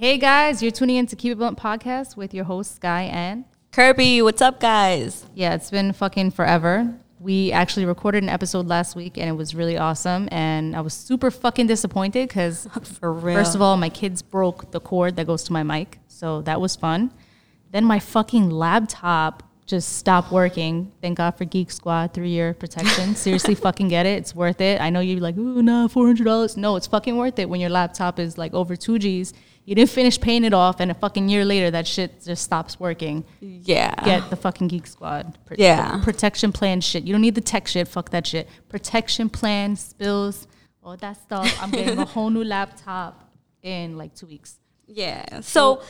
Hey guys, you're tuning in to Keep It Blunt podcast with your host Sky and Kirby, what's up, guys? yeah, it's been fucking forever. We actually recorded an episode last week and it was really awesome. And I was super fucking disappointed because first of all, my kids broke the cord that goes to my mic, so that was fun. Then my fucking laptop just stopped working. Thank God for Geek Squad three year protection. Seriously, fucking get it. It's worth it. I know you're like, ooh, nah, hundred dollars. No, it's fucking worth it when your laptop is like over two G's. You didn't finish paying it off, and a fucking year later, that shit just stops working. yeah. Get the fucking Geek Squad. Yeah. Protection plan shit. You don't need the tech shit. Fuck that shit. Protection plan, spills, all that stuff. I'm getting a whole new laptop in like two weeks. Yeah. So,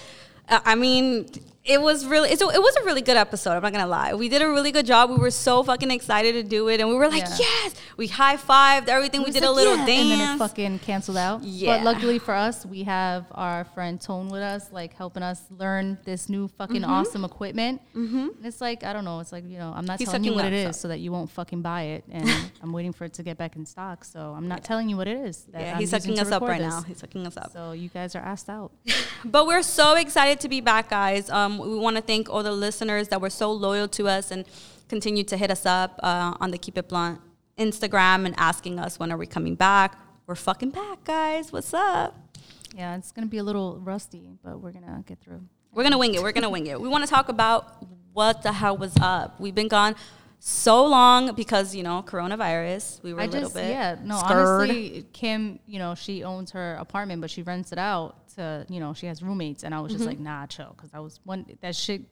uh, I mean, it was really it's a, it was a really good episode. I'm not gonna lie. We did a really good job. We were so fucking excited to do it, and we were like, Yeah. yes. We high fived everything. We was did a little yeah, dance. And then it fucking canceled out. Yeah. But luckily for us, we have our friend Tone with us, like helping us learn this new fucking Mm-hmm. awesome equipment. Mm-hmm. It's like, I don't know. It's like, you know, I'm not He's telling you what it is so that you won't fucking buy it. And I'm waiting for it to get back in stock. So I'm not telling you what it is. yeah, I'm he's hooking us up right this. now. He's hooking us up. So you guys are asked out. But we're so excited to be back, guys. Um, we want to thank all the listeners that were so loyal to us and continue to hit us up uh, on the Keep It Blunt Instagram and asking us when are we coming back. We're fucking back, guys. What's up? Yeah, it's gonna be a little rusty, but we're gonna get through. We're gonna wing it. We're gonna wing it. We want to talk about what the hell was up. We've been gone so long because you know coronavirus. We were I a little just bit yeah no scared. honestly Kim you know she owns her apartment but she rents it out to you know she has roommates and I was just Mm-hmm. like nah chill because I was one that shit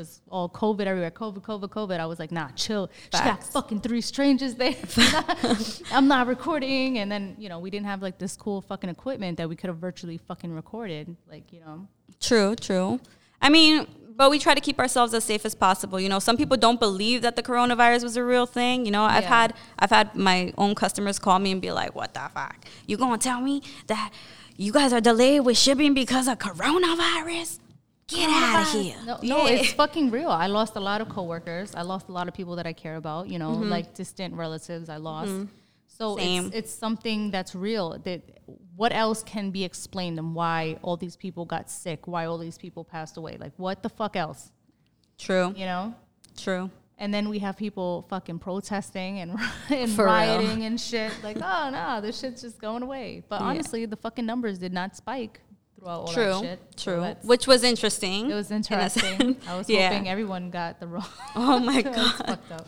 was all COVID everywhere COVID COVID COVID I was like nah chill she got fucking three strangers there I'm not recording and then you know we didn't have like this cool fucking equipment that we could have virtually fucking recorded like you know True, true. I mean, but we try to keep ourselves as safe as possible. You know, some people don't believe that the coronavirus was a real thing. You know, I've Yeah. had I've had my own customers call me and be like, "What the fuck? You gonna tell me that you guys are delayed with shipping because of coronavirus? Get out of here!" No, no, it's fucking real. I lost a lot of coworkers. I lost a lot of people that I care about. You know, mm-hmm. like distant relatives. I lost. Mm-hmm. So Same. it's it's something that's real. That what else can be explained and why all these people got sick? Why all these people passed away? Like what the fuck else? true, You know. true. And then we have people fucking protesting and, and For real. rioting and shit. Like, oh no, this shit's just going away. But Yeah. honestly, the fucking numbers did not spike throughout all True, that shit. So true. that's- Which was interesting. it was interesting. sense. I was Yeah. hoping everyone got the wrong. Oh my god. fucked up.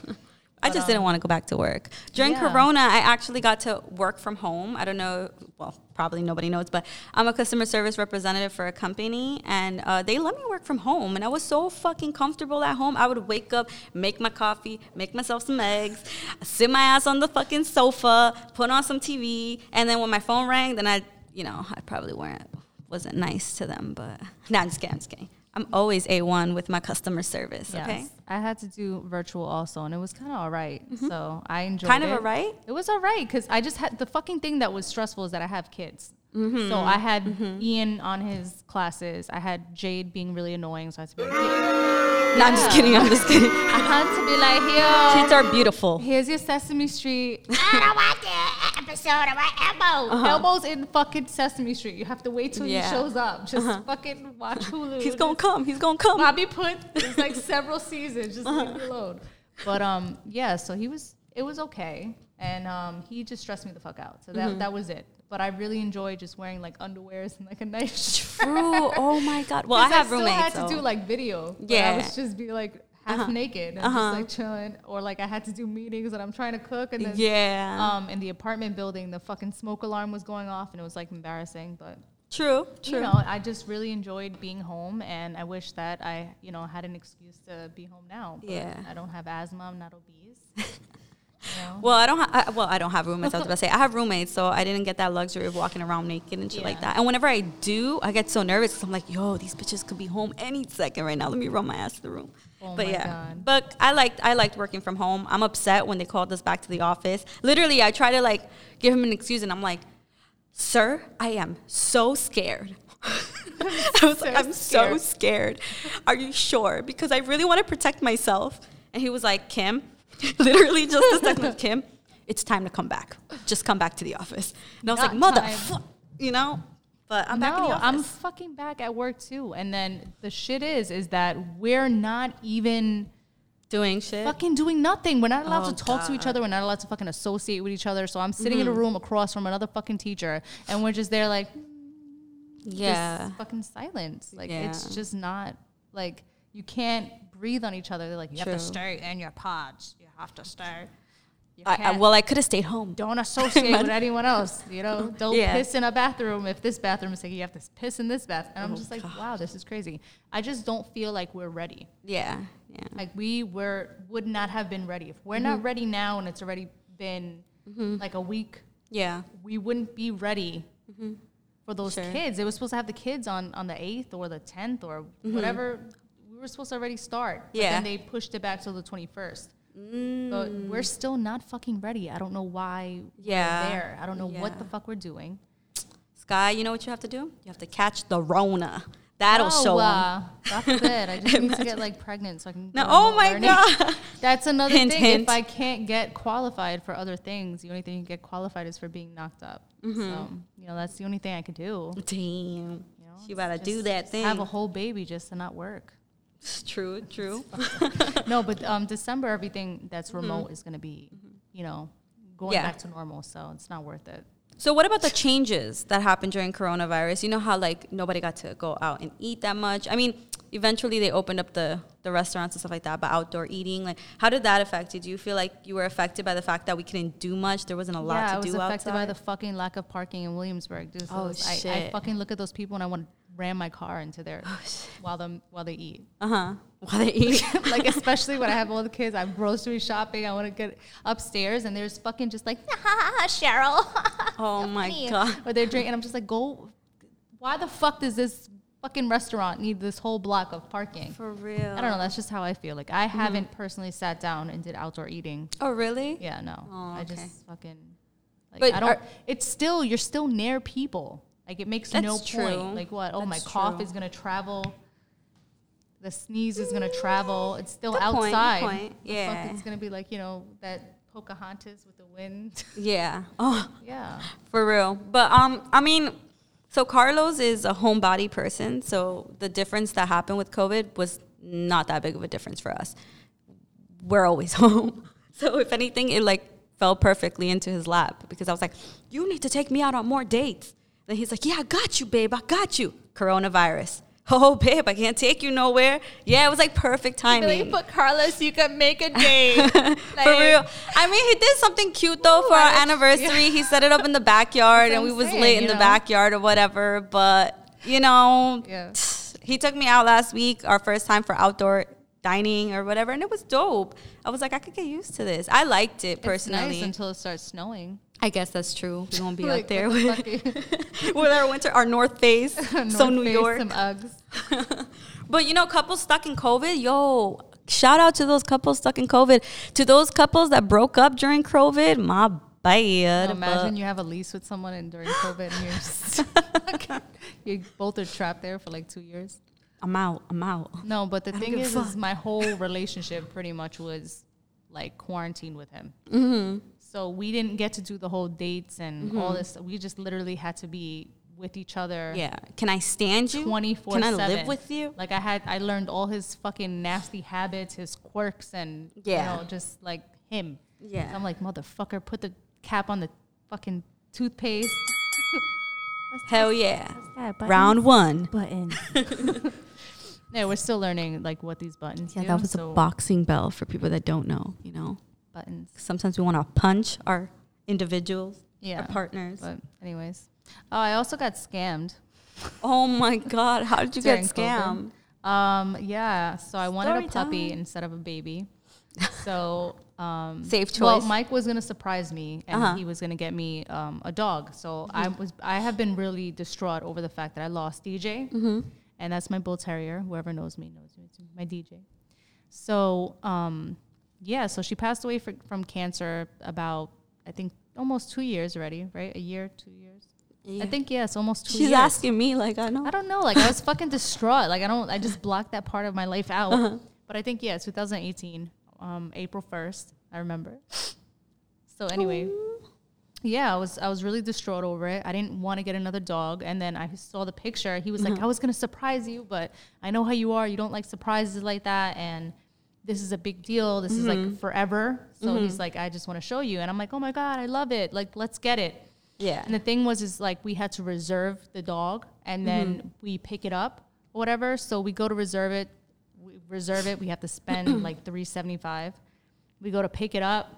I just didn't want to go back to work. During Yeah. Corona, I actually got to work from home. I don't know, well, probably nobody knows, but I'm a customer service representative for a company, and uh, they let me work from home. And I was so fucking comfortable at home. I would wake up, make my coffee, make myself some eggs, sit my ass on the fucking sofa, put on some TV, and then when my phone rang, then I, you know, I probably weren't wasn't nice to them, but no, I'm just kidding. I'm just kidding. I'm always a1 with my customer service. Okay. Yes. I had to do virtual also, and it was kind of all right. So I enjoyed Kind of it. a right? It was all right because I just had the fucking thing that was stressful is that I have kids. Mm-hmm. So I had Ian on his classes. I had Jade being really annoying, so I had to be like, "Here." No, I'm just kidding. I'm just kidding. I had to be like, here. Kids are beautiful. Here's your Sesame Street. I don't want the episode of my elbow. Elmo's in fucking Sesame Street. You have to wait till Yeah. he shows up. Just fucking watch Hulu. He's gonna come. He's gonna come. Bobby put it's like several seasons. Just leave me alone. But um, yeah. So he was. It was okay, and um, he just stressed me the fuck out. So that that was it. But I really enjoy just wearing like underwears and like a nice shirt. True. Oh my god. Well, I have still roommates. had to so- do like video. Yeah. I was just be like half naked and Uh-huh. just like chilling, or like I had to do meetings and I'm trying to cook and then yeah. um in the apartment building the fucking smoke alarm was going off and it was like embarrassing, but true. True. you know I just really enjoyed being home and I wish that I you know had an excuse to be home now. But Yeah. I don't have asthma. I'm not obese. well, I don't. Ha- I, well, I don't have roommates. I was about to say I have roommates, so I didn't get that luxury of walking around naked and shit like that. And whenever I do, I get so nervous because I'm like, "Yo, these bitches could be home any second right now. Let me run my ass to the room." Oh but yeah, God. but I liked I liked working from home. I'm upset when they called us back to the office. Literally, I try to like give him an excuse, and I'm like, "Sir, I am so scared." I was like, I'm so scared. scared. Are you sure? Because I really want to protect myself. And he was like, Kim, literally just a second, Kim, it's time to come back. Just come back to the office. And I was Not like, mother, you know? But I'm back in the office. I'm fucking back at work too. And then the shit is, is that we're not even doing shit. fucking doing nothing. We're not allowed Oh, to talk to each Mm-hmm. other. We're not allowed to fucking associate with each other. So I'm sitting in a room across from another fucking teacher, and we're just there like, yeah. fucking silence. Like Yeah. it's just not like you can't breathe on each other. They're like, you have to stay in your pods. Have to stay. I, I, well, I could have stayed home. don't associate with anyone else. You know, don't Yeah. piss in a bathroom if this bathroom is taking. You have to piss in this bath. And I'm Oh, just like, wow, this is crazy. I just don't feel like we're ready. Yeah. Yeah. Like we were would not have been ready if we're Mm-hmm. not ready now, and it's already been like a week. Yeah. We wouldn't be ready for those Mm-hmm. Sure. kids. It was supposed to have the kids on on the eighth or the tenth or Mm-hmm. whatever. We were supposed to already start. But Yeah. then they pushed it back to the twenty first. Mm. But we're still not fucking ready. I don't know why Yeah. we're there. I don't know what the fuck we're doing. Sky, you know what you have to do? You have to catch the Rona. That'll oh, show uh, God forbid. I just need to get like pregnant so I can. No, oh my learning. God. That's another Hint, thing. hint. If I can't get qualified for other things, the only thing you get qualified is for being knocked up. Mm-hmm. So you know that's the only thing I could do. Damn. You know, You gotta do that thing. Have a whole baby just to not work. True, true. no, but um, December everything that's remote is going to be, you know, going Mm-hmm. Yeah. back to normal. So it's not worth it. So what about the changes that happened during coronavirus? You know how like nobody got to go out and eat that much. I mean, eventually they opened up the the restaurants and stuff like that, but outdoor eating, like how did that affect you? Do you feel like you were affected by the fact that we couldn't do much? There wasn't a lot yeah, to do outside. I was affected by the fucking lack of parking in Williamsburg. Just Oh, those- I, I fucking look at those people and I want to ram my car into their Oh, while them while they eat. uh huh. While they eat. like especially when I have all the kids, I'm grocery shopping. I want to get upstairs and there's fucking just like Cheryl. oh my god. or they're drinking. I'm just like, go. Why the fuck does this fucking restaurant need this whole block of parking? For real. I don't know. That's just how I feel. Like I haven't personally sat down and did outdoor eating. Oh really? Yeah, no. Oh, I just fucking. Like, But I don't. are- it's still you're still near people. Like it makes no true. point. Like what? Oh, my cough true. is gonna travel. The sneeze is gonna travel. It's still Good point, outside. point. Fuck, Yeah. it's gonna be like you know that Pocahontas with the wind. Yeah. Oh. yeah. For real. But um I mean so Carlos is a homebody person, so the difference that happened with COVID was not that big of a difference for us. We're always home. So if anything it like fell perfectly into his lap because I was like, "You need to take me out on more dates." Then he's like, "Yeah, I got you, babe. I got you." Coronavirus. Oh, babe, I can't take you nowhere. Yeah, it was like perfect timing. put Carlos, you can make a date. For real. I mean, he did something cute though for our anniversary. He set it up in the backyard, and we was saying, late in you the backyard or whatever. But you know, Yeah. he took me out last week, our first time for outdoor dining or whatever, and it was dope. I was like, I could get used to this. I liked it personally. It's nice until it starts snowing. I guess that's true. We won't be Like, out there with, with our winter, our North Face, so North New Face, York. some Uggs. But you know, couples stuck in COVID, yo, shout out to those couples stuck in COVID. To those couples that broke up during COVID, my bad. Imagine but- you have a lease with someone and during COVID and you're just, you both are trapped there for like two years. I'm out. I'm out. No, but the don't thing is, is my whole relationship pretty much was like quarantined with him. Mm-hmm. So we didn't get to do the whole dates and all mm-hmm. this. We just literally had to be with each other. Yeah. Can I stand you? 24 Can I live with you? Like I had, I learned all his fucking nasty habits, his quirks, and Yeah. you know, just like him. Yeah. So I'm like, motherfucker, put the cap on the fucking toothpaste. Hell yeah. that, buttons? Round one. button. yeah, we're still learning like what these buttons Yeah, do. that was so a boxing bell for people that don't know, you know. Buttons. Sometimes we want to punch our individuals, Yeah, our partners. But anyways, oh, I also got scammed. Oh my God. How did you get During COVID. scammed? Um, yeah. So I wanted Story a puppy time. instead of a baby. So um, Safe Well, choice. Mike was gonna surprise me, and Uh-huh. he was gonna get me um, a dog. So I was I have been really distraught over the fact that I lost DJ, and that's my bull terrier. Whoever knows me knows me. It's my DJ. So um, yeah, so she passed away fr- from cancer about I think almost two years already, right? A year, two years. I think yes, almost two She's years. asking me, like, I know. I don't know. Like I was fucking distraught. Like I don't. I just blocked that part of my life out. But I think yeah, 2018, um, April 1st. I remember. So anyway, yeah, I was I was really distraught over it. I didn't want to get another dog, and then I saw the picture. He was like, "I was gonna surprise you, but I know how you are. You don't like surprises like that, and this is a big deal. This is like mm-hmm. forever." So he's mm-hmm. like, "I just want to show you," and I'm like, "Oh my god, I love it! Like, let's get it." Yeah. And the thing was, is like we had to reserve the dog, and then mm-hmm. we pick it up, or whatever. So we go to reserve it, we reserve it. We have to spend like three seventy five. We go to pick it up.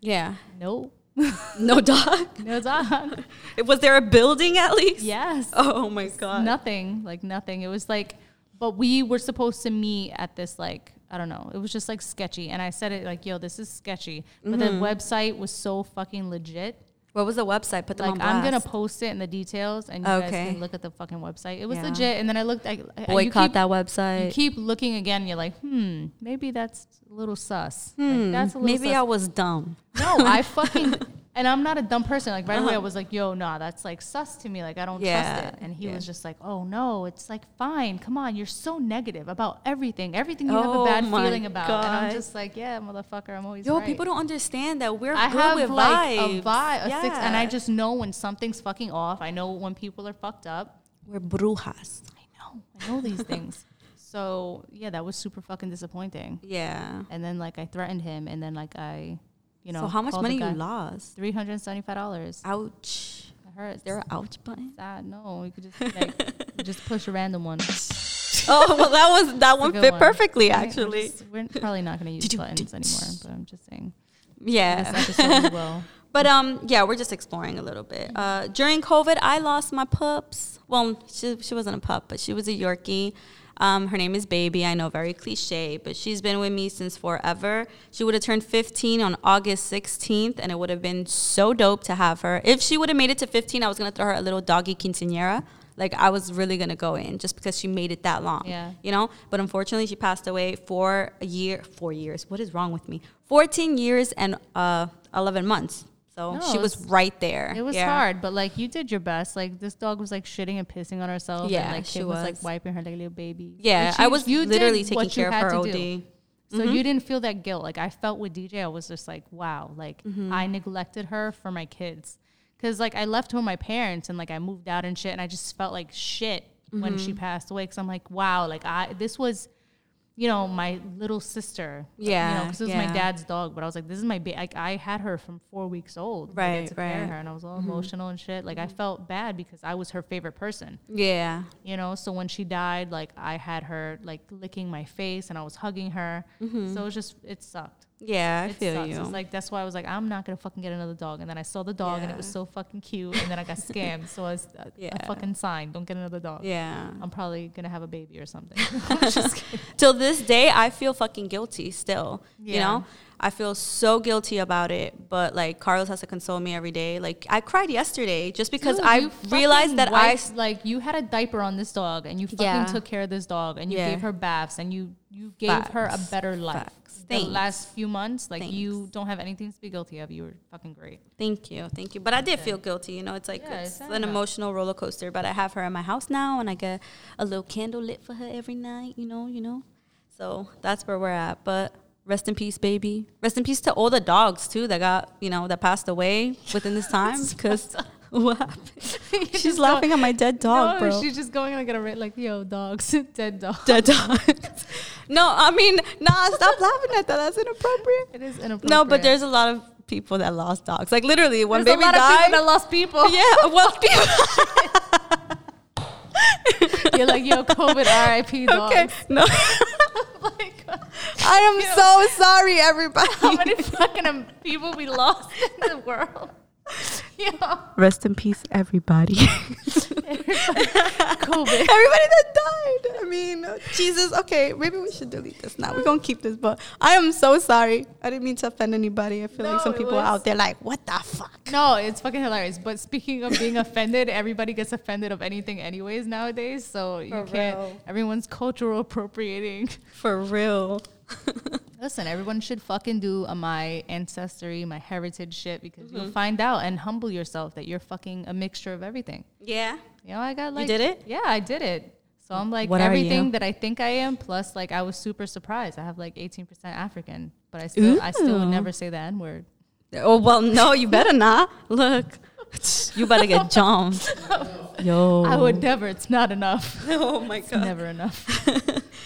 Yeah. No, No dog. no dog. Was there a building at least? yes. Oh my god. nothing like nothing it was like but we were supposed to meet at this like i don't know it was just like sketchy and i said it like yo this is sketchy but the Mm-hmm. website was so fucking legit What was the website? Put them like on i'm gonna post it in the details and you guys can look at the fucking website it was Yeah. legit and then i looked like you boycott keep, that website. you keep looking again you're like hmm maybe that's a little sus like, that's a little Hmm, Maybe sus. I was dumb. no i fucking and i'm not a dumb person like right away i Uh-huh. was like yo nah that's like sus to me like i don't Yeah, trust it and he yeah. was just like oh no it's like fine come on you're so negative about everything everything you have a Oh bad feeling about and i'm just like yeah motherfucker i'm always Yo, right. people don't understand that we're I good have with like vibes. a vibe, a six, and I just know when something's fucking off. I know when people are fucked up. we're brujas. I know, I know these things. So yeah, that was super fucking disappointing. Yeah. And then like I threatened him, and then like I, you know, so how much money you lost? Three hundred seventy-five dollars. Ouch. It hurts. There an ouch button? sad. No, you could just like just push a random one. oh well, that was that one fit one. perfectly. Right? We're Actually, just- we're, probably not going to use buttons anymore, but I'm just saying. yeah. This episode we will. But um, yeah, we're just exploring a little bit. Uh, during COVID, I lost my pups. Well, she she wasn't a pup, but she was a Yorkie. Um, her name is Baby. I know, very cliche, but she's been with me since forever. She would have turned 15 on August 16th, and it would have been so dope to have her. If she would have made it to 15, I was gonna throw her a little doggy quinceañera. Like I was really gonna go in just because she made it that long. Yeah. You know, but unfortunately, she passed away for a year, four years. What is wrong with me? 14 years and uh, 11 months. So No, she was was- right there. It was Yeah. hard, but like you did your best. Like this dog was like shitting and pissing on herself. Yeah, and, like she Kid was. like wiping her like a little baby. Yeah, Like, I was you literally taking care of her to OD. do. So Mm-hmm. you didn't feel that guilt. Like I felt with DJ, I was just like, wow, like Mm-hmm. I neglected her for my kids. Cause like I left home my parents and like I moved out and shit, and I just felt like shit when Mm-hmm. she passed away. Cause I'm like, wow, like I this was, you know, my little sister. Yeah. you know, because it was yeah. my dad's dog. But I was like, this is my ba- like I had her from four weeks old. I Right, care right. her, and I was all mm-hmm. emotional and shit. Like I mm-hmm. felt bad because I was her favorite person Yeah. you know so when she died like i had her like licking my face and i was hugging her mm-hmm. so it was just it sucked Yeah, I it feel sucks. you. It's like that's why i was like i'm not gonna fucking get another dog and then i saw the dog and it was so fucking cute and then i got scammed so it's a, uh, Yeah. a fucking sign don't get another dog yeah. i'm probably gonna have a baby or something Till this day, I feel fucking guilty still. You know? I feel so guilty about it, but like Carlos has to console me every day. Like I cried yesterday just because Dude, I realized that I wiped- like you had a diaper on this dog and you fucking Yeah. took care of this dog and you Yeah. gave her baths and you you gave her a better life Facts. the Thanks. last few months like you don't have anything to be guilty of you were fucking great Thank you, thank you. But I did feel guilty. You know, it's like Yeah, it's an emotional roller coaster. But I have her in my house now, and I get a little candle lit for her every night. You know, you know. So that's where we're at. But rest in peace, baby. Rest in peace to all the dogs too that got you know that passed away within this time. Because what happened? She's laughing at my dead dog, no, bro. she's just going like a like yo dogs, dead dog. dead dogs. no, I mean, nah. Stop laughing at that. That's inappropriate. It is inappropriate. No, but there's a lot of people that lost dogs. Like literally, when There's baby a lot of died. people that lost people. yeah, well, people. You're like yo COVID RIP dogs. Okay, no. like I am so sorry, everybody. how many fucking people we lost in the world? Yo, Rest in peace, everybody. COVID. everybody that died. I mean, Jesus. Okay, maybe we should delete this now. We're gonna keep this, but I am so sorry. I didn't mean to offend anybody. I feel like some people was- out there like, what the fuck? No, it's fucking hilarious. But speaking of being offended, everybody gets offended of anything anyways nowadays. So you For can't. real. Everyone's cultural appropriating. For real. Listen, everyone should fucking do a my ancestry, my heritage shit because Mm-hmm. you'll find out and humble yourself that you're fucking a mixture of everything. Yeah. You know, I got like You did it? Yeah, I did it. So I'm like What everything that I think I am. Plus, like I was super surprised. I have like 18% African, but I still I still would never say the N word. Oh well, no, you better not. Look, you better get jumped. Yo, I would never. It's not enough. Oh my It's never enough.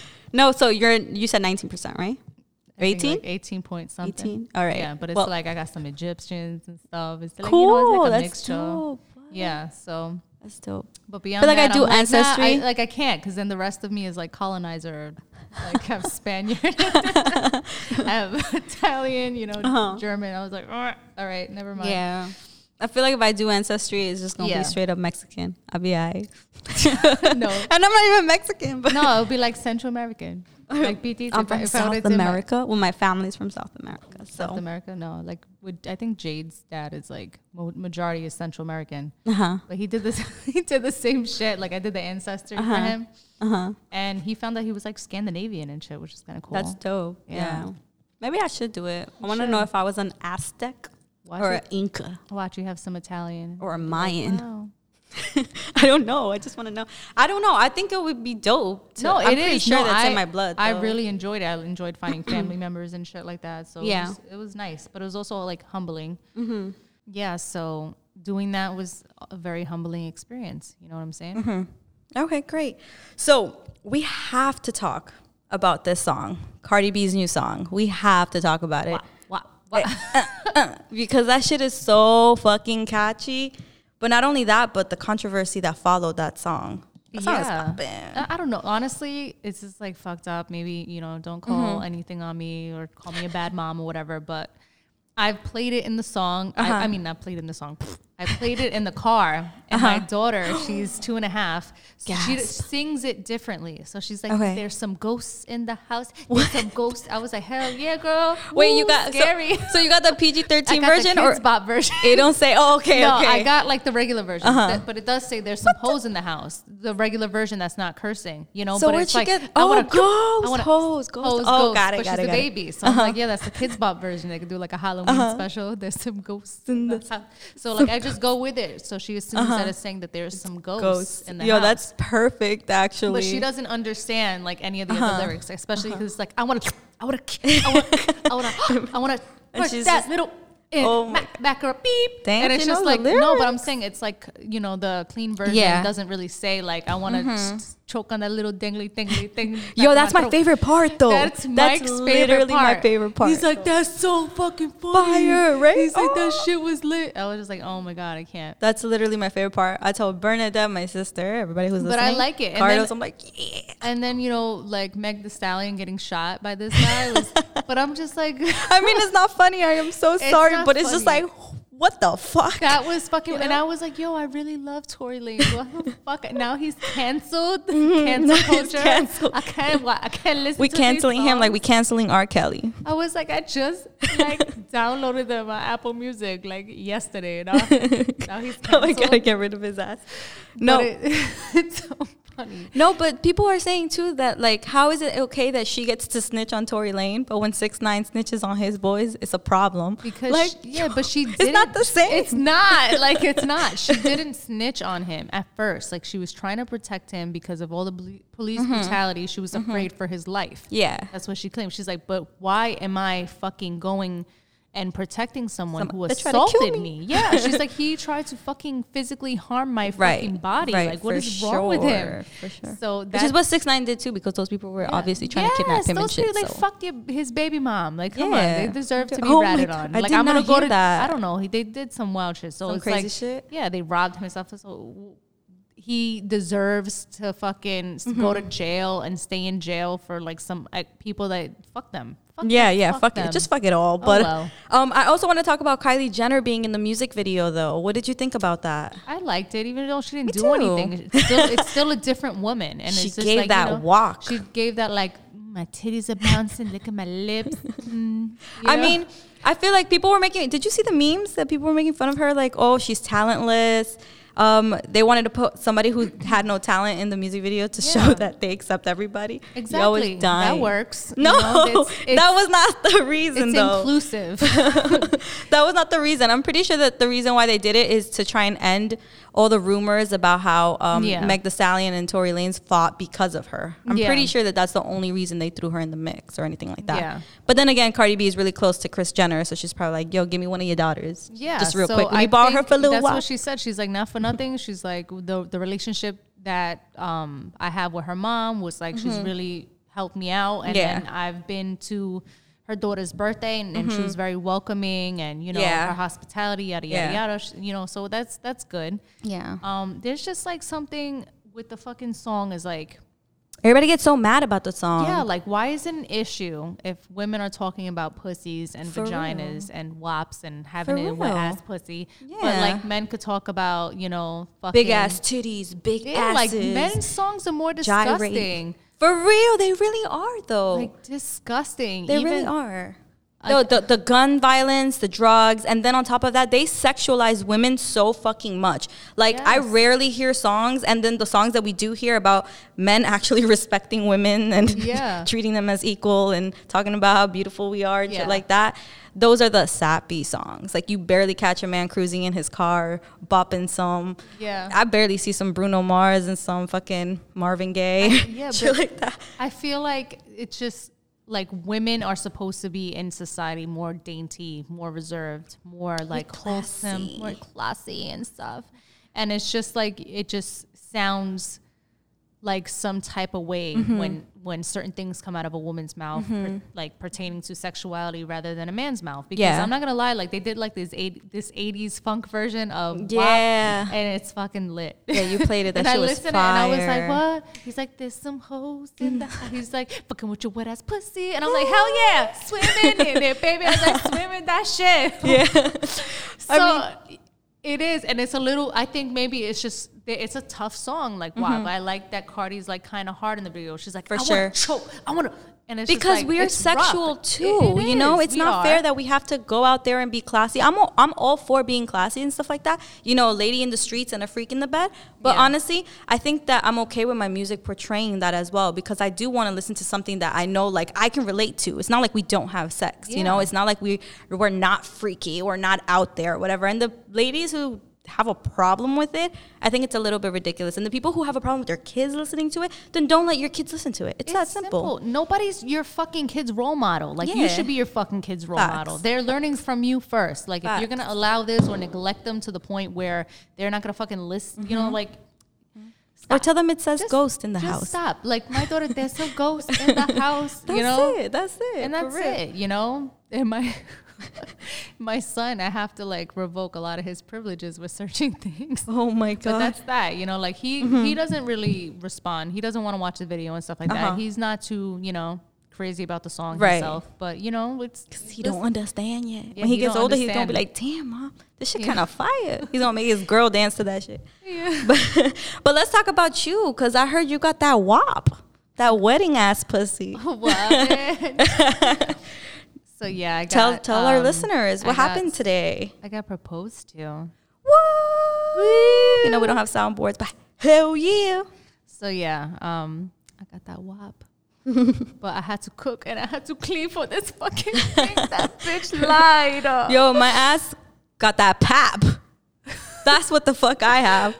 no, so you're you said nineteen percent, right? I 18? like 18 point something. 18? All right. Yeah, but it's Well- like I got some Egyptians and stuff. It's like, Cool. you know, it's like a That's mixture. dope. Yeah, so That's dope. but beyond like I that, do I'm like, nah, ancestry. I, like I can't because then the rest of me is like colonizer. Like have Spaniard, I have Italian, you know, Uh-huh. German. I was like, all right, never mind. Yeah. I feel like if I do ancestry, it's just gonna Yeah. be straight up Mexican. I'll be alright. no, And I'm not even Mexican, but no, it'll be like Central American, like BT. I'm from South America. well, my family's from South America, so South America, no, like would I think Jade's dad is like majority is Central American. uh huh, But he did this. he did the same shit. Like I did the ancestry Uh-huh. for him, uh huh. and he found that he was like Scandinavian and shit, which is kind of cool. That's dope. Yeah. Yeah. Maybe I should do it. I want to know if I was an Aztec watch, or an Inca watch. You have some Italian or a Mayan. Wow. I don't know. I just want to know. I don't know. I think it would be dope. To, No, I'm it is. pretty sure No, that's I, in my blood. I really enjoyed it. I enjoyed finding family members and shit like that. So Yeah. it, was, it was nice, but it was also like humbling. Mm-hmm. Yeah. So doing that was a very humbling experience. You know what I'm saying? Mm-hmm. Okay, great. So we have to talk about this song, Cardi B's new song. We have to talk about it Wow. because that shit is so fucking catchy. But not only that, but the controversy that followed that song. That song Yeah. I, I don't know. Honestly, it's just like fucked up. Maybe, you know, don't Mm-hmm. call anything on me or call me a bad mom or whatever. But I've played it in the song. Uh-huh. I, I mean, not played in the song. I played it in the car. And my uh-huh. daughter, she's two and a half. So she sings it differently. So she's like, Okay. there's some ghosts in the house. There's some ghosts. I was like, hell yeah, girl. Wait, you got so- scary. So, you got the PG thirteen version the or Kidz Bop version. it don't say? Oh, okay, No, okay. I got like the regular version, Uh-huh. That- but it does say there's some hoes in the house. The regular version that's not cursing, you know. So but where'd it's she like, get- oh, ghost, I wanna- oh, hoes, ghost. hoes, Oh, ghost, got it, But got she's it, a got it. baby, so I'm uh-huh. like, yeah, that's the Kidz Bop version. They could do like a Halloween uh-huh. special. There's some ghosts in the house. So like, I just go with it. So she assumes that it's saying that there's some ghosts, Ghosts. in the Yo, house. that's perfect. Actually, But she doesn't understand like any of the Uh-huh. other lyrics, especially because it's like I want to, I want to, I want to, I want to, I want to And she's that just- little. In, Oh my back, up, beep. Damn, and it's just like no, but I'm saying it's like you know the clean version Yeah. Mm-hmm. doesn't really say like I want to choke on that little dingly dingly thing. Yo, that's my favorite part though. That's Mike's favorite literally my favorite part. He's like, that's so fucking funny. Fire, right? He's like, that Oh. shit was lit. I was just like, oh my god, I can't. That's literally my favorite part. I told Bernadette, my sister, everybody who's But listening. I like it. And Carlos, then- I'm like, yeah. And then you know, like Meg The Stallion getting shot by this guy was, but I'm just like, I mean, it's not funny. I am so sorry, but it's just like, what the fuck? That was fucking, You and? I was like, "Yo, I really love Tory Lanez. What the fuck?" Now he's canceled. Mm-hmm. Cancel He's culture. canceled. I can't. I can't listen. we canceling him like we canceling R. Kelly. I was like, I just like downloaded them on uh, Apple Music like yesterday. Now, now he's Now I gotta get rid of his ass. No, it- it's so funny. no, but people are saying too that like, how is it okay that she gets to snitch on Tory Lane, but when Six Nine snitches on his boys, it's a problem? Because like, she- yeah, but she didn't. Not the same. It's not like it's not. She didn't snitch on him at first. Like she was trying to protect him because of all the police Mm-hmm. brutality. She was afraid for his life. yeah, That's what she claimed. She's like, but why am I fucking going and protecting someone Some- who they tried to kill assaulted me. me? Yeah, she's like, he tried to fucking physically harm my right, fucking body. right, like, what is wrong with him? For sure. So Which is what Six Nine did too, because those people were obviously trying to kidnap him and shit. people, like so. fucked your, his baby mom. Like, come Yeah. on, they deserve to be Oh ratted on. I like, I'm gonna go to that. I don't know. They did some wild shit. So Some it's crazy like, shit? yeah, they robbed him and stuff. So he deserves to fucking Mm-hmm. go to jail and stay in jail for like some like, people that fuck them. Fuck Yeah, them, yeah, fuck, them. it. Just fuck it all. But well. um, I also want to talk about Kylie Jenner being in the music video, though. What did you think about that? I liked it, even though she didn't Me do too. anything. It's still, it's still a different woman, and She it's just gave like, that you know, walk. She gave that like "Mm, my titties are bouncing. Look at my lips. Mm, I know? mean, I feel like people were making. Did you see the memes that people were making fun of her? Like, oh, she's talentless. Um, they wanted to put somebody who had no talent in the music video to show that they accept everybody. Yo, exactly that dying. works. you No, know, it's- it's- that was not the reason, it's though. inclusive. that was not the reason. I'm pretty sure that the reason why they did it is to try and end all the rumors about how um, Yeah. Meg The Stallion and Tory Lanez fought because of her. I'm Yeah. pretty sure that that's the only reason they threw her in the mix or anything like that. Yeah. But then again, Cardi B is really close to Kris Jenner, so she's probably like, "Yo, give me one of your daughters." Yeah, just real so quick. You borrow her for a little that's while? what she said. She's like, not for nothing. She's like, the the relationship that um I have with her mom was like she's really helped me out, and Mm-hmm. Yeah. then I've been to her daughter's birthday, and, and she was very welcoming, and you know Mm-hmm. Yeah. her hospitality, yada yada Yeah. yada. You know, so that's that's good. yeah. Um, there's just like something with the fucking song is like. Everybody gets so mad about the song. Yeah, like why is it an issue if women are talking about pussies and For vaginas and wops and having it wet ass pussy? But like men could talk about, you know, fucking big ass titties, big Yeah, like asses. men's songs are more gyrate. For real, they really are though. Like disgusting. they Even really are. No, the, the gun violence, the drugs, and then on top of that, they sexualize women so fucking much. Like I rarely hear songs, and then the songs that we do hear about men actually respecting women and Yeah. treating them as equal and talking about how beautiful we are and Yeah. shit like that. Those are the sappy songs. Like you barely catch a man cruising in his car, bopping some. Yeah. I barely see some Bruno Mars and some fucking Marvin Gaye. yeah, shit but- like that. I feel like it's just like women are supposed to be in society more dainty, more reserved, more like wholesome, more classy and stuff. And it's just like it just sounds like some type of way Mm-hmm. when when certain things come out of a woman's mouth, per- like pertaining to sexuality rather than a man's mouth. Because Yeah. I'm not gonna lie, like they did like this eight, this 80s funk version of Yeah. and it's fucking lit. Yeah, you played it. That and shit I was listened and I was like, "What?" He's like, "There's some hoes in the." house." He's like, "Fucking with your wet ass pussy," and I'm like, "Hell yeah, swimming in it, baby!" I was like, "Swimming that shit." Yeah. So it is, and it's a little. I think maybe it's just it's a tough song. Like, wow, I like that Cardi's like kind of hard in the video. She's like, Mm-hmm. For I sure. choke. I want to. And it's because like, we are it's rough. sexual It- too. it you know, it's We not are. fair that we have to go out there and be classy. I'm all, I'm all for being classy and stuff like that. You know, a lady in the streets and a freak in the bed. But Yeah. honestly, I think that I'm okay with my music portraying that as well because I do want to listen to something that I know like I can relate to. It's not like we don't have sex. You know, it's not like we we're not freaky We're not out there or whatever. And the ladies who have a problem with it, I think it's a little bit ridiculous. And the people who have a problem with their kids listening to it, then don't let your kids listen to it. It's, that It's simple. Nobody's your fucking kid's role model. Like you should be your fucking kid's role Facts. model. They're learning from you first. Like if you're gonna allow this or neglect them to the point where they're not gonna fucking listen, you know, mm-hmm. like Or tell them it says just- ghost in the just house. Stop. Like my daughter, there's a ghost in the house. That's you know, it. That's it. and that's it. You know, and my my son, I have to like revoke a lot of his privileges with searching things. Oh my god! But that's that, you know, like he he doesn't really respond. He doesn't want to watch the video and stuff like Uh-huh. that. He's not too, you know, crazy about the song Right. himself. But you know, it's he this- don't understand yet. Yeah, when he, he gets older, he's gonna be like, "Damn, mom, this shit Yeah. kind of fire." He's gonna make his girl dance to that shit. Yeah. But but let's talk about you, cause I heard you got that wop, that wedding ass pussy. What? So yeah, I got, tell tell our um, listeners I what got- happened today. I got proposed to. What? You know we don't have soundboards, but hell yeah. So yeah, um, I got that wop. but I had to cook and I had to clean for this fucking thing. That bitch lied. Yo, my ass got that pap. That's what the fuck I have.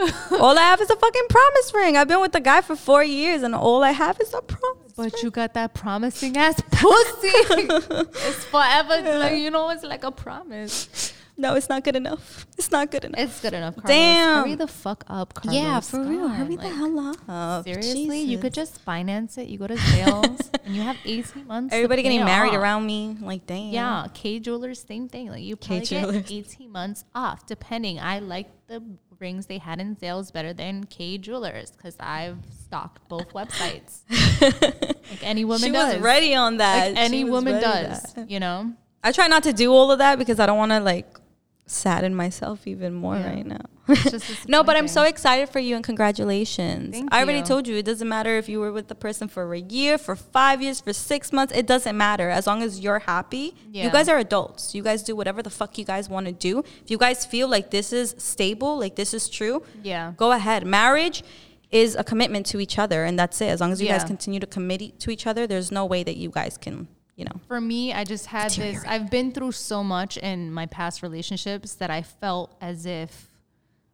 All I have is a fucking promise ring. I've been with the guy for four years, and all I have is a promise. But you got that promising ass pussy. it's forever. Like, you know, it's like a promise. No, it's not good enough. It's not good enough. It's good enough. Carlos. Damn. Hurry the fuck up, Carlos. yeah, for real. God, Hurry the like, hell up. Seriously, you could just finance it. You go to sales and you have 18 months. Everybody getting married off. around me. Like, damn. Yeah, Kay Jewelers, same thing. Like you probably get 18 months off, depending. I like the rings they had in sales better than Kay Jewelers because I've stocked both websites. like any woman She does. was ready on that. Like any woman does. that. You know. I try not to do all of that because I don't want to like sadden myself even more Yeah. right now. No, but I'm so excited for you and congratulations. Thank I already you. told you it doesn't matter if you were with the person for a year, for five years, for six months. It doesn't matter as long as you're happy. You guys are adults. You guys do whatever the fuck you guys want to do. If you guys feel like this is stable, like this is true, Yeah. go ahead. Marriage is a commitment to each other, and that's it. As long as you guys continue to commit to each other, there's no way that you guys can, you know. For me, I just had this. I've been through so much in my past relationships that I felt as if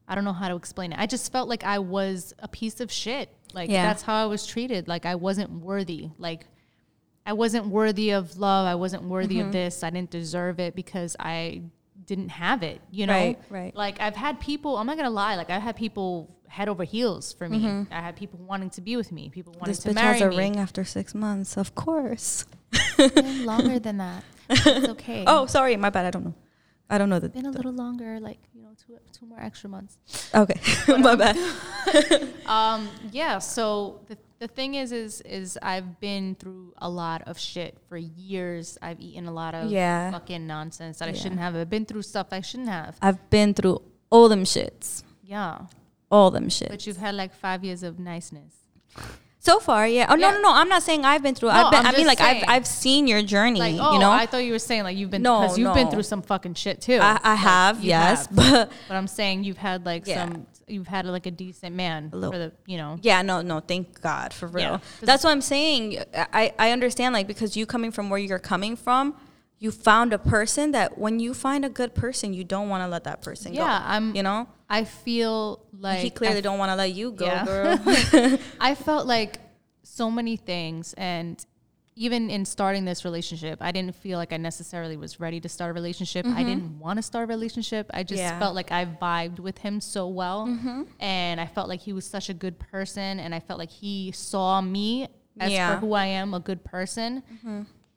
I don't know how to explain it. I just felt like I was a piece of shit. Like Yeah. that's how I was treated. Like I wasn't worthy. Like I wasn't worthy of love. I wasn't worthy Mm-hmm. of this. I didn't deserve it because I didn't have it. You know, Right, right. Like I've had people. I'm not gonna lie. Like I've had people head over heels for me. I had people wanting to be with me. People wanting Mm-hmm. This to bitch marry has a me. ring after six months, of course. Been longer than that. It's okay. Oh, sorry, my bad. I don't know. I don't know the. been a little longer. Like you know, two two more extra months. Okay, my bad. Um, yeah. So the the thing is, is is I've been through a lot of shit for years. I've eaten a lot of Yeah. fucking nonsense that I shouldn't have. I've been through stuff I shouldn't have. I've been through all them shits, Yeah. all them shits. But you've had like five years of niceness. So far, yeah. Oh no, Yeah. no, no. I'm not saying I've been through. No, I've been. I'm mean, like saying. I've I've seen your journey. Like, oh, you know, I thought you were saying like you've been No, because you've been through some fucking shit too. I, I Like, have, yes, have. but But I'm saying you've had like Yeah. some. You've had like a decent man little- for the you know. yeah, no, no. Thank God for real. Yeah. That's what I'm saying. I I understand like because you coming from where you're coming from. You found a person that when you find a good person, you don't want to let that person go. Yeah, I'm. You know, I feel like he clearly I don't want to let you go, Yeah. girl. I felt like so many things, and even in starting this relationship, I didn't feel like I necessarily was ready to start a relationship. I didn't want to start a relationship. I just Mm-hmm. Yeah. Mm-hmm. felt like I vibed with him so well, and I felt like he was such a good person, and I felt like he saw me as Yeah. Mm-hmm. for who I am, a good person.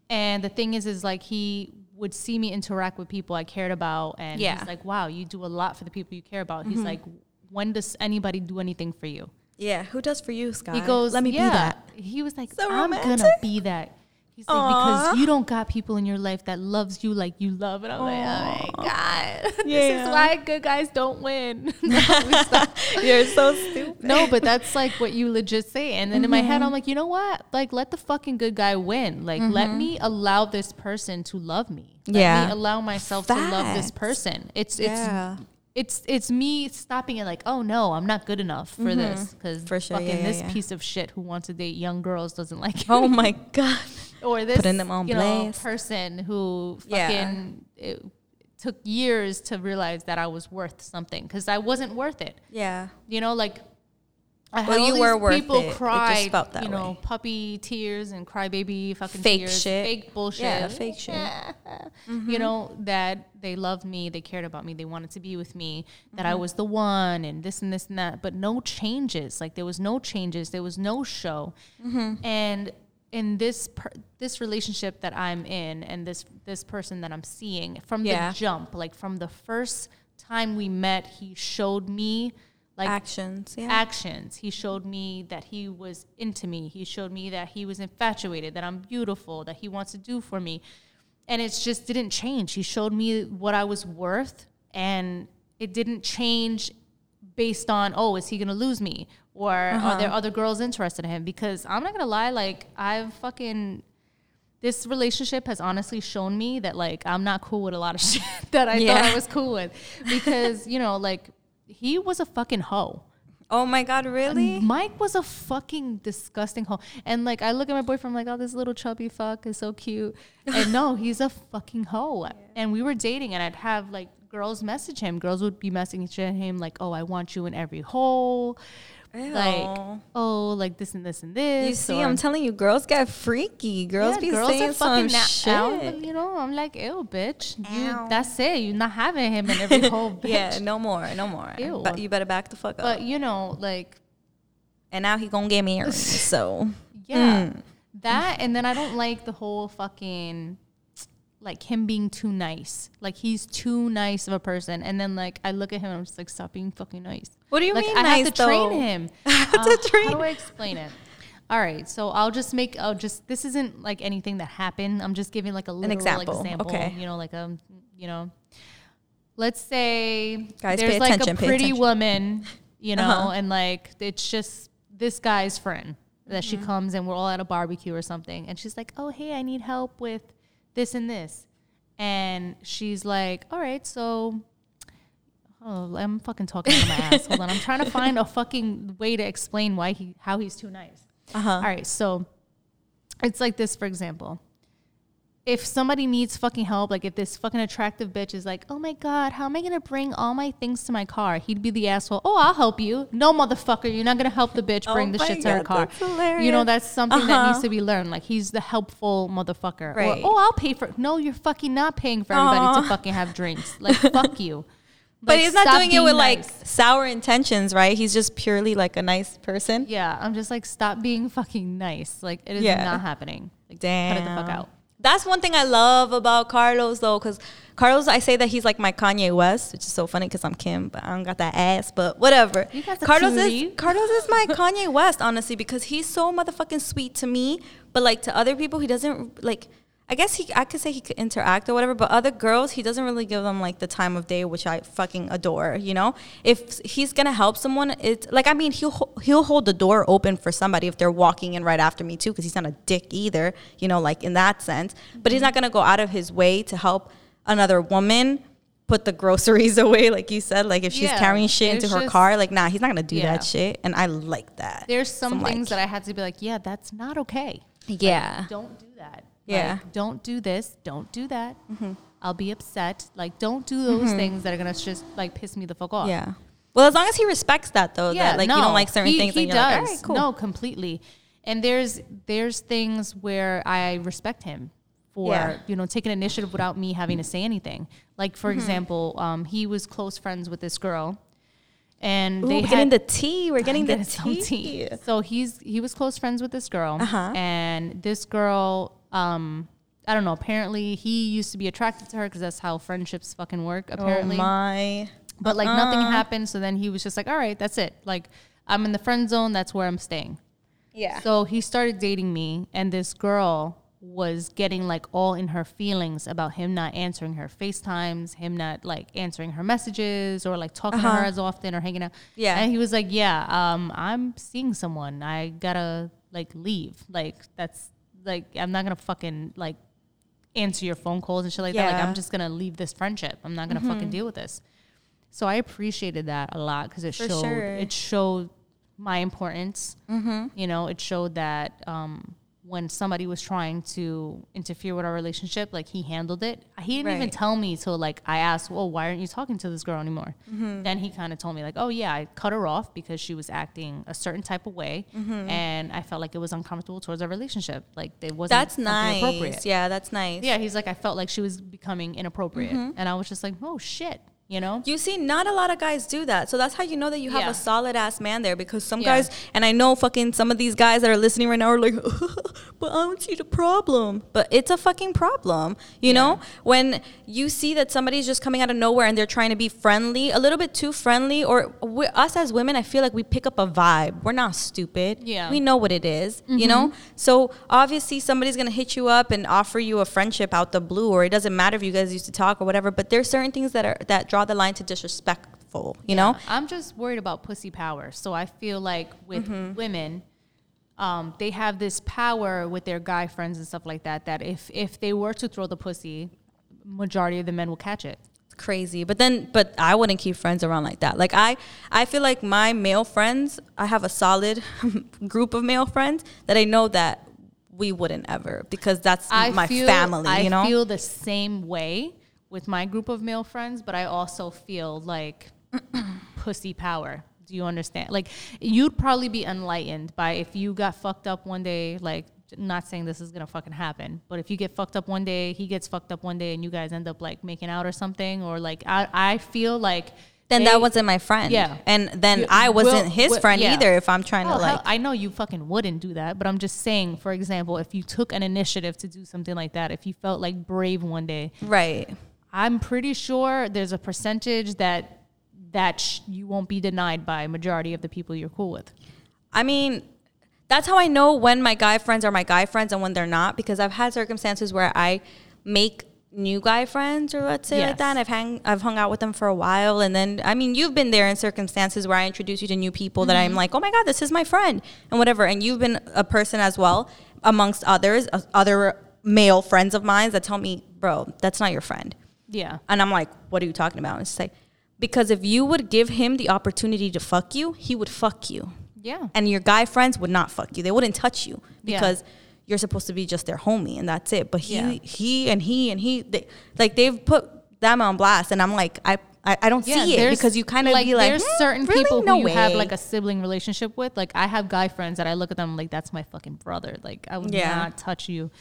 And the thing is, is like he would see me interact with people I cared about, and Yeah. he's like, "Wow, you do a lot for the people you care about." He's mm-hmm. like, "When does anybody do anything for you?" yeah, who does for you, Sky? He goes, let me yeah. be that. He was like, So I'm gonna be that. He's like, Aw. because you don't got people in your life that loves you like you love. And I'm like, oh my God. this is why good guys don't win. no. You're so stupid. No, but that's like what you legit say. And then in my head, I'm like, you know what? Like, let the fucking good guy win. Like, let me allow this person to love me. Let Yeah. me allow myself to love this person. It's, Yeah. it's, it's it's me stopping it like oh no i'm not good enough for this because Mm-hmm. Sure, fucking yeah, yeah, this yeah. piece of shit who wants to date young girls doesn't like it. Oh me. my god. Or this Putting them on you know person who Yeah. fucking it took years to realize that I was worth something because I wasn't worth it. Yeah. You know, like I Well, had all you these were worth people it. It just cry, felt that you know, way. puppy tears and crybaby fucking Fake tears, shit. fake bullshit. Yeah, fake shit. You know that they loved me, they cared about me, they wanted to be with me, that Mm-hmm. I was the one, and this and this and that. But no changes. Like there was no changes. There was no show. Mm-hmm. And in this per- this relationship that I'm in, and this this person that I'm seeing from Yeah. the jump, like from the first time we met, he showed me like Actions. Yeah. actions. He showed me that he was into me. He showed me that he was infatuated, that I'm beautiful, that he wants to do for me. And it just didn't change. He showed me what I was worth, and it didn't change based on, oh, is he going to lose me? Or are there uh-huh. other girls interested in him? Because I'm not going to lie, like, I've fucking. This relationship has honestly shown me that, like, I'm not cool with a lot of shit that I thought I was cool with. Because, you know, like, he was a fucking hoe. oh my god, really? Mike was a fucking disgusting hoe. And like I look at my boyfriend, I'm like, oh, this little chubby fuck is so cute. And no, he's a fucking hoe. And we were dating and I'd have like girls message him. Girls would be messaging him like, oh, I want you in every hole. Like, oh, like this and this and this. You see, or- I'm telling you, girls get freaky. Girls Yeah, be girls saying are some na- shit. out, you know, I'm like, ew, bitch. You, that's it. You're not having him in every hole, bitch. yeah, no more, no more. Ew. But you better back the fuck up. But you know, like and now he gonna get married. so Yeah. Mm. That and then I don't like the whole fucking like him being too nice. Like he's too nice of a person. And then like I look at him and I'm just like, stop being fucking nice. what do you like mean? I nice have to though? train him. have Uh, to train How do I explain it? All right, so I'll just make. I'll just. This isn't like anything that happened. I'm just giving like a literal example, example. okay. You know, like um, you know, let's say Guys, there's like a pretty woman, you know, Uh-huh. and like it's just this guy's friend that Mm-hmm. she comes and we're all at a barbecue or something, and she's like, "Oh, hey, I need help with this and this," and she's like, "All right, so." Oh, I'm fucking talking out of my ass. Hold on, I'm trying to find a fucking way to explain why he how he's too nice. Uh huh. All right, so it's like this, for example. If somebody needs fucking help, like if this fucking attractive bitch is like, oh my god, how am I gonna bring all my things to my car? He'd be the asshole. Oh, I'll help you. No, motherfucker, you're not gonna help the bitch bring Oh the shit to her God, car. hilarious. You know, that's something that Uh-huh. needs to be learned. Like he's the helpful motherfucker. Right. Or, oh, I'll pay for. No, you're fucking not paying for everybody Aw. to fucking have drinks. Like fuck you. But he's not doing it with nice. like sour intentions, right? He's just purely like a nice person. Yeah, I'm just like, stop being fucking nice. Like it is Yeah. not happening. Like, Damn. cut it the fuck out. That's one thing I love about Carlos though, because Carlos, I say that he's like my Kanye West, which is so funny because I'm Kim, but I don't got that ass. But whatever. You got the Carlos is Carlos is my Kanye West, honestly, because he's so motherfucking sweet to me, but like to other people, he doesn't like. I guess he, I could say he could interact or whatever, but other girls, he doesn't really give them like the time of day, which I fucking adore. You know, if he's gonna help someone, it's like I mean, he'll he'll hold the door open for somebody if they're walking in right after me too, because he's not a dick either. You know, like in that sense, but he's mm-hmm. not gonna go out of his way to help another woman put the groceries away, like you said. Like if she's Yeah, carrying shit into her just- car, like nah, he's not gonna do Yeah. that shit, and I like that. There's some I'm things like, that I had to be like, yeah, that's not okay. yeah, Don't do that. Yeah. Like, don't do this. Don't do that. I'll be upset. Like, don't do those things that are gonna just like piss me the fuck off. yeah. Well, as long as he respects that though, that like you don't like certain he, things, He does. like, right, cool. No, completely. And there's there's things where I respect him for Yeah. you know taking initiative without me having to say anything. Like Mm-hmm. for example, um, he was close friends with this girl, and Ooh, they we're had, getting the tea. We're getting the some tea. So he's he was close friends with this girl, Uh-huh. and this girl, um, I don't know. Apparently, he used to be attracted to her because that's how friendships fucking work. Apparently, Oh my. but like nothing Uh-uh. happened. So then he was just like, "All right, that's it. Like I'm in the friend zone. That's where I'm staying." Yeah. So he started dating me, and this girl was getting like all in her feelings about him not answering her FaceTimes, him not like answering her messages or like talking to her Uh-huh. as often or hanging out. Yeah. And he was like, Yeah, um, I'm seeing someone. I gotta like leave. Like that's like I'm not gonna fucking like answer your phone calls and shit like that. Like Mm-hmm. I'm just gonna leave this friendship. I'm not gonna fucking deal with this. So I appreciated that a lot because it For showed sure. it showed my importance. Mm-hmm. You know, it showed that um, when somebody was trying to interfere with our relationship, like he handled it. He didn't even tell me till like I asked, "Well, why aren't you talking to this girl anymore?" Mm-hmm. Then he kind of told me like, "Oh yeah, I cut her off because she was acting a certain type of way, Mm-hmm. and I felt like it was uncomfortable towards our relationship. Like it wasn't That's nice. appropriate." Yeah, that's nice. Yeah, he's like, I felt like she was becoming inappropriate, Mm-hmm. and I was just like, "Oh shit," you know. You see, not a lot of guys do that. So that's how you know that you have Yeah. a solid ass man there because some Yeah. guys, and I know fucking some of these guys that are listening right now are like, but I don't see the problem. But it's a fucking problem. You know, when you see that somebody's just coming out of nowhere and they're trying to be friendly, a little bit too friendly, or us as women, I feel like we pick up a vibe. We're not stupid. Yeah. We know what it is, you know? Mm-hmm. So obviously somebody's gonna hit you up and offer you a friendship out the blue, or it doesn't matter if you guys used to talk or whatever, but there's certain things that are that draw the line to disrespectful, you know? I'm just worried about pussy power. So I feel like with Mm-hmm. women, um, they have this power with their guy friends and stuff like that. That if if they were to throw the pussy, majority of the men will catch it. crazy but then but i wouldn't keep friends around like that like i i feel like my male friends i have a solid group of male friends that i know that we wouldn't ever because that's I my feel, family you know I feel the same way with my group of male friends, but I also feel like pussy power. Do you understand? Like you'd probably be enlightened by if you got fucked up one day. Like not saying this is gonna fucking happen, but if you get fucked up one day, he gets fucked up one day, and you guys end up like making out or something, or like I I feel like then they- that wasn't my friend Yeah. and then You- i wasn't will- his will- friend yeah. either if i'm trying Oh, to like hell, I know you fucking wouldn't do that, but I'm just saying, for example, if you took an initiative to do something like that, if you felt like brave one day, right I'm pretty sure there's a percentage that that sh- you won't be denied by majority of the people you're cool with. I mean, that's how I know when my guy friends are my guy friends and when they're not because I've had circumstances where I make new guy friends or let's say like Yes. that and I've hang I've hung out with them for a while and then I mean you've been there in circumstances where I introduce you to new people that Mm-hmm. I'm like, "Oh my god, this is my friend." and whatever and you've been a person as well amongst others uh, other male friends of mine that tell me, "Bro, that's not your friend." Yeah. And I'm like, "What are you talking about?" And it's like because if you would give him the opportunity to fuck you, he would fuck you Yeah. and your guy friends would not fuck you. They wouldn't touch you Yeah. because you're supposed to be just their homie and that's it. But he Yeah. he and he and he they, like they've put them on blast, and I'm like I. I, I don't see it because you kind of like be like, there's "Hmm, certain really? people no who you have like a sibling relationship with. Like I have guy friends that I look at them like that's my fucking brother. Like I would Yeah. not touch you.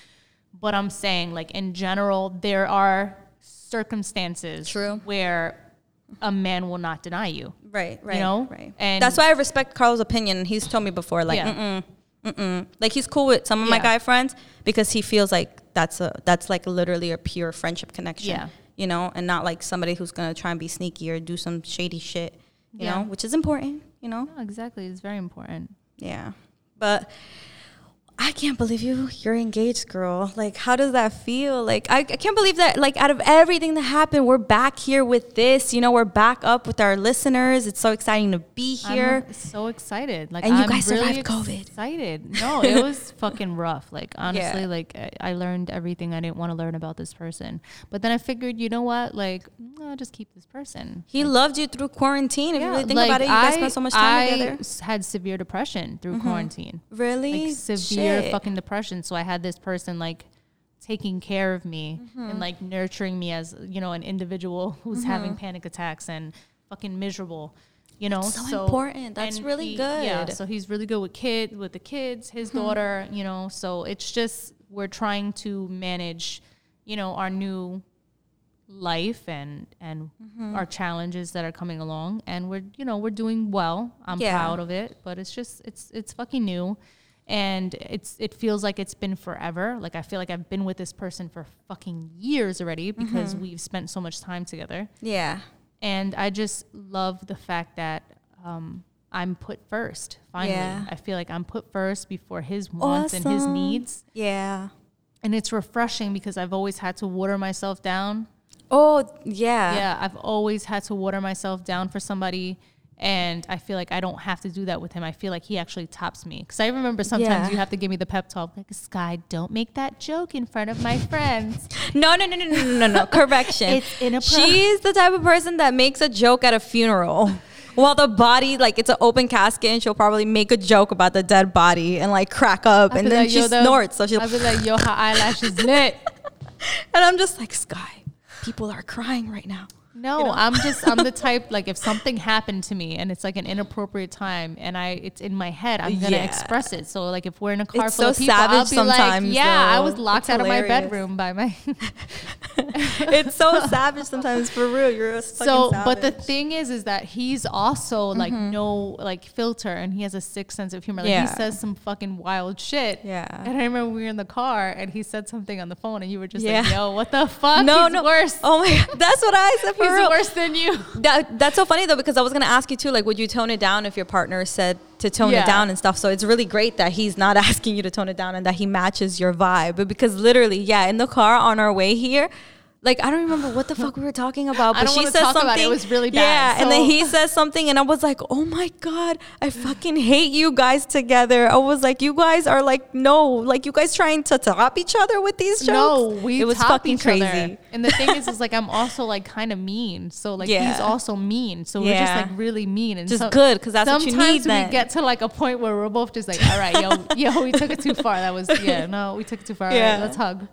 But I'm saying like in general, there are circumstances True. where a man will not deny you. Right, right, You know? right. And- that's why I respect Carl's opinion. He's told me before, like, Yeah. mm-mm, mm-mm. like he's cool with some of my guy friends because he feels like that's a that's like literally a pure friendship connection. Yeah. you know, and not like somebody who's gonna try and be sneaky or do some shady shit. You Yeah. know, which is important. You know, No, exactly. It's very important. yeah, but. I can't believe you. You're engaged, girl. Like, how does that feel? Like, I, I can't believe that. Like, out of everything that happened, we're back here with this. You know, we're back up with our listeners. It's so exciting to be here. I'm so excited. Like And you I'm guys really survived COVID. Excited. No, it was fucking rough. Like honestly, Yeah. like I, I learned everything I didn't want to learn about this person. But then I figured, you know what? Like mm, I'll just keep this person. He loved you through quarantine. If you really think like, about it, you guys I- spent so much time I together. Mm-hmm. had severe depression through quarantine. Really? Like severe Shit. Fucking depression. So I had this person like taking care of me Mm-hmm. and like nurturing me as you know an individual who's Mm-hmm. having panic attacks and fucking miserable. You know, so important. That's really Yeah, good. so he's really good with kid with the kids, Mm-hmm. his daughter. You know, so it's just we're trying to manage, you know, our new life and and Mm-hmm. our challenges that are coming along and we're you know we're doing well i'm Yeah. proud of it but it's just it's it's fucking new and it's it feels like it's been forever like i feel like i've been with this person for fucking years already because Mm-hmm. we've spent so much time together Yeah. and i just love the fact that um i'm put first finally Yeah. i feel like i'm put first before his wants and his needs Yeah. and it's refreshing because i've always had to water myself down Oh, yeah. yeah, I've always had to water myself down for somebody. And I feel like I don't have to do that with him. I feel like he actually tops me. Because I remember sometimes Yeah. you have to give me the pep talk, like, Sky, don't make that joke in front of my friends. No, no, no, no, no, no, no. Correction. It's inappro- She's the type of person that makes a joke at a funeral. While the body, like it's an open casket, and she'll probably make a joke about the dead body and like crack up, and then like, she "Yo, the- snorts. So she'll, I'll be like, yo, her eyelash is lit. and I'm just like, Sky, people are crying right now. No, I'm just I'm the type like if something happened to me and it's like an inappropriate time and I it's in my head, I'm gonna Yeah. express it. So like if we're in a car It's full so of people, I'll savage be sometimes, like, yeah, I was locked It's out of my bedroom by my it's so savage sometimes for real. You're a fucking so but the thing is is that he's also like mm-hmm. no like filter and he has a sick sense of humor like Yeah. he says some fucking wild shit Yeah. and i remember we were in the car and he said something on the phone and you were just Yeah. like yo what the fuck no, he's no, worse Oh my god, that's what I said he's real. worse than you That, that's so funny though because I was gonna ask you too, like, would you tone it down if your partner said to tone Yeah. it down and stuff? So it's really great that he's not asking you to tone it down and that he matches your vibe. But because literally, yeah, in the car on our way here. Like I don't remember what the fuck we were talking about, but she said talk something. about it. It was really bad, Yeah, and then he says something, and I was like, "Oh my god, I fucking hate you guys together." I was like, "You guys are like no, like you guys trying to top each other with these jokes." no we it was fucking crazy. other. and the thing is is like i'm also like kind of mean so like he's also mean so we're just like really mean and Just so- good, 'cause that's what you sometimes need we then. get to like a point where we're both just like all right yo yo we took it too far that was yeah no we took it too far Yeah. right, let's hug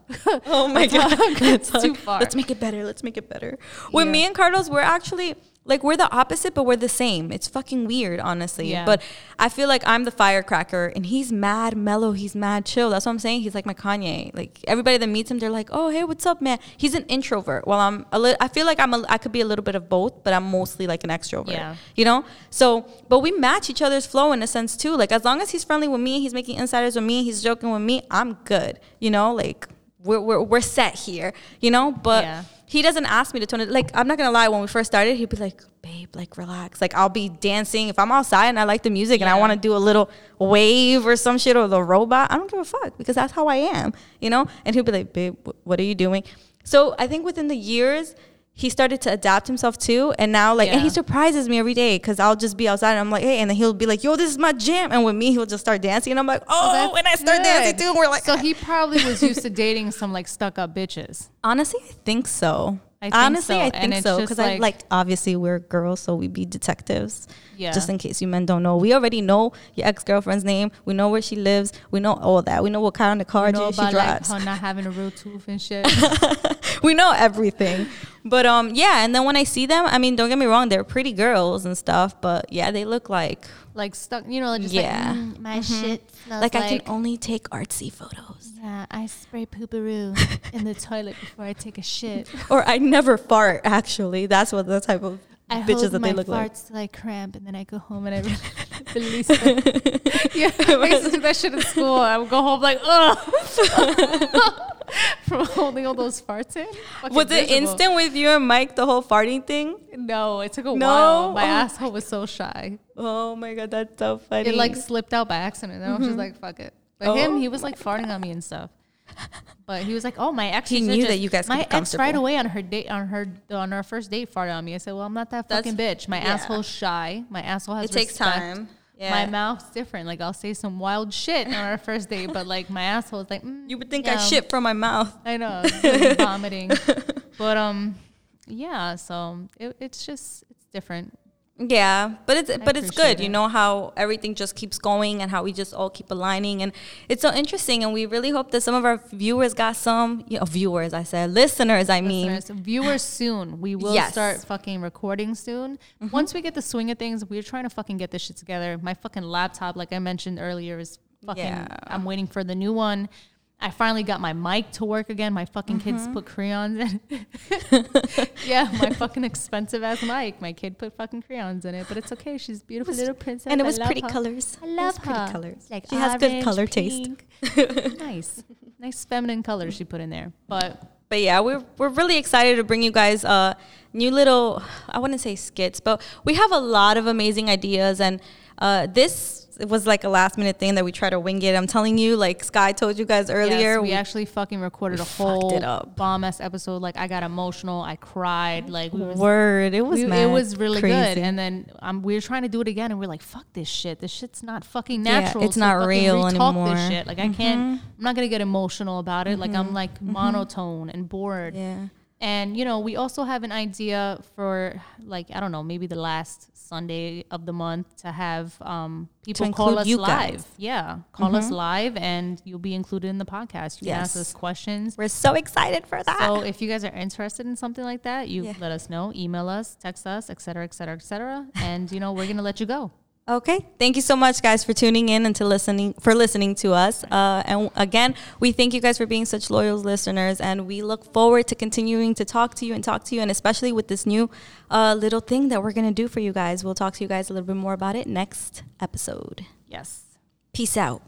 Oh my god. It's too hug. Far. Let's make it better. Let's make it better. With Yeah. me and Carlos, we're actually like we're the opposite, but we're the same. It's fucking weird, honestly. Yeah. But I feel like I'm the firecracker, and he's mad mellow. He's mad chill. That's what I'm saying. He's like my Kanye. Like everybody that meets him, they're like, "Oh, hey, what's up, man?" He's an introvert. Well, I'm a little. I feel like I'm. A, I could be a little bit of both, but I'm mostly like an extrovert. Yeah. You know. So, but we match each other's flow in a sense too. Like as long as he's friendly with me, he's making insiders with me, he's joking with me, I'm good. You know, like we're we're, we're set here. You know, but. Yeah. He doesn't ask me to tone it. Like I'm not gonna lie. When we first started, he'd be like, "Babe, like relax." Like I'll be dancing if I'm outside and I like the music and I want to do a little wave or some shit or the robot. I don't give a fuck because that's how I am, you know. And he'll be like, "Babe, wh- what are you doing?" So I think within the years, he started to adapt himself too. And now, like, and he surprises me every day because I'll just be outside and I'm like, "Hey," and then he'll be like, "Yo, this is my jam." And with me, he'll just start dancing, and I'm like, "Oh!" That's and I start dancing too. And we're like, so he probably was used to dating some like stuck up bitches honestly, I think so. I Honestly, so. I think it's so because I like obviously we're girls, so we be detectives. Yeah. Just in case you men don't know, we already know your ex girlfriend's name. We know where she lives. We know all that. We know what kind of car know she about like drives. her not having a real tooth and shit. we know everything. But um, yeah. And then when I see them, I mean, don't get me wrong, they're pretty girls and stuff. But yeah, they look like like stuck, you know, just Yeah. like mm, my shit like, like, I can only take artsy photos. Yeah, I spray Poo-Pourri in the toilet before I take a shit. Or I never fart. Actually, that's what the type of I bitches that they look like. I hold my farts till I cramp, and then I go home and I re- release them. yeah, I used to do that shit in school. I would go home like, ugh, from holding all those farts in. Fucking Was it miserable. instant with you and Mike the whole farting thing? No, it took a No? while. My Oh. asshole was so shy. Oh my god, that's so funny. It like slipped out by accident. And I was just mm-hmm. like, fuck it. But Oh. him, he was like farting on me and stuff. But he was like, "Oh, my ex." He knew just- that you guys My ex right away on her date on her on our first date farted on me. I said, "Well, I'm not that That's- fucking bitch. My yeah. asshole's shy. My asshole has it takes respect. time. Yeah. My mouth's different. Like I'll say some wild shit on our first date, but like my asshole is like, mm, you would think I shit from my mouth. I know, vomiting. But um, yeah. So it, it's just it's different. Yeah, but it's but it's good. You know how everything just keeps going and how we just all keep aligning and it's so interesting and we really hope that some of our viewers got some you know, viewers I said listeners I mean viewers soon. We will Yes. start fucking recording soon. Mm-hmm. Once we get the swing of things, we're trying to fucking get this shit together. My fucking laptop, like I mentioned earlier, is fucking. Yeah. I'm waiting for the new one. I finally got my mic to work again. My fucking kids put crayons in. it. yeah, my fucking expensive ass mic. My kid put fucking crayons in it, but it's okay. She's a beautiful little princess. and it was pretty her. colors. I It love was pretty her. colors. Like she has good orange, color taste. nice, nice feminine colors she put in there. But But yeah, we're we're really excited to bring you guys uh new little I wouldn't say skits, but we have a lot of amazing ideas and uh this was like a last minute thing that we tried to wing it. I'm telling you, like Sky told you guys earlier. Yes, we we- actually fucking recorded a whole bomb ass episode. Like I got emotional, I cried. Like we was, word, it was we- it was really good. And then um, we were trying to do it again, and we are like, "Fuck this shit! This shit's not fucking Yeah, natural. it's to not real anymore. Mm-hmm. This shit. Like I can't. I'm not gonna get emotional about it. Like I'm like monotone and bored. yeah. And you know, we also have an idea for like I don't know, maybe the last Sunday of the month to have um, people call us live. guys. Mm-hmm. Yeah, call us live, and you'll be included in the podcast. You can ask us questions. We're so excited for that. So if you guys are interested in something like that, you Yeah. let us know, email us, text us, et cetera, et cetera, et cetera, and you know we're gonna let you go. Okay. Thank you so much, guys, for tuning in and to listening for listening to us. Uh, and again, we thank you guys for being such loyal listeners, and we look forward to continuing to talk to you and talk to you, and especially with this new uh, little thing that we're gonna do for you guys. We'll talk to you guys a little bit more about it next episode. Yes. Peace out.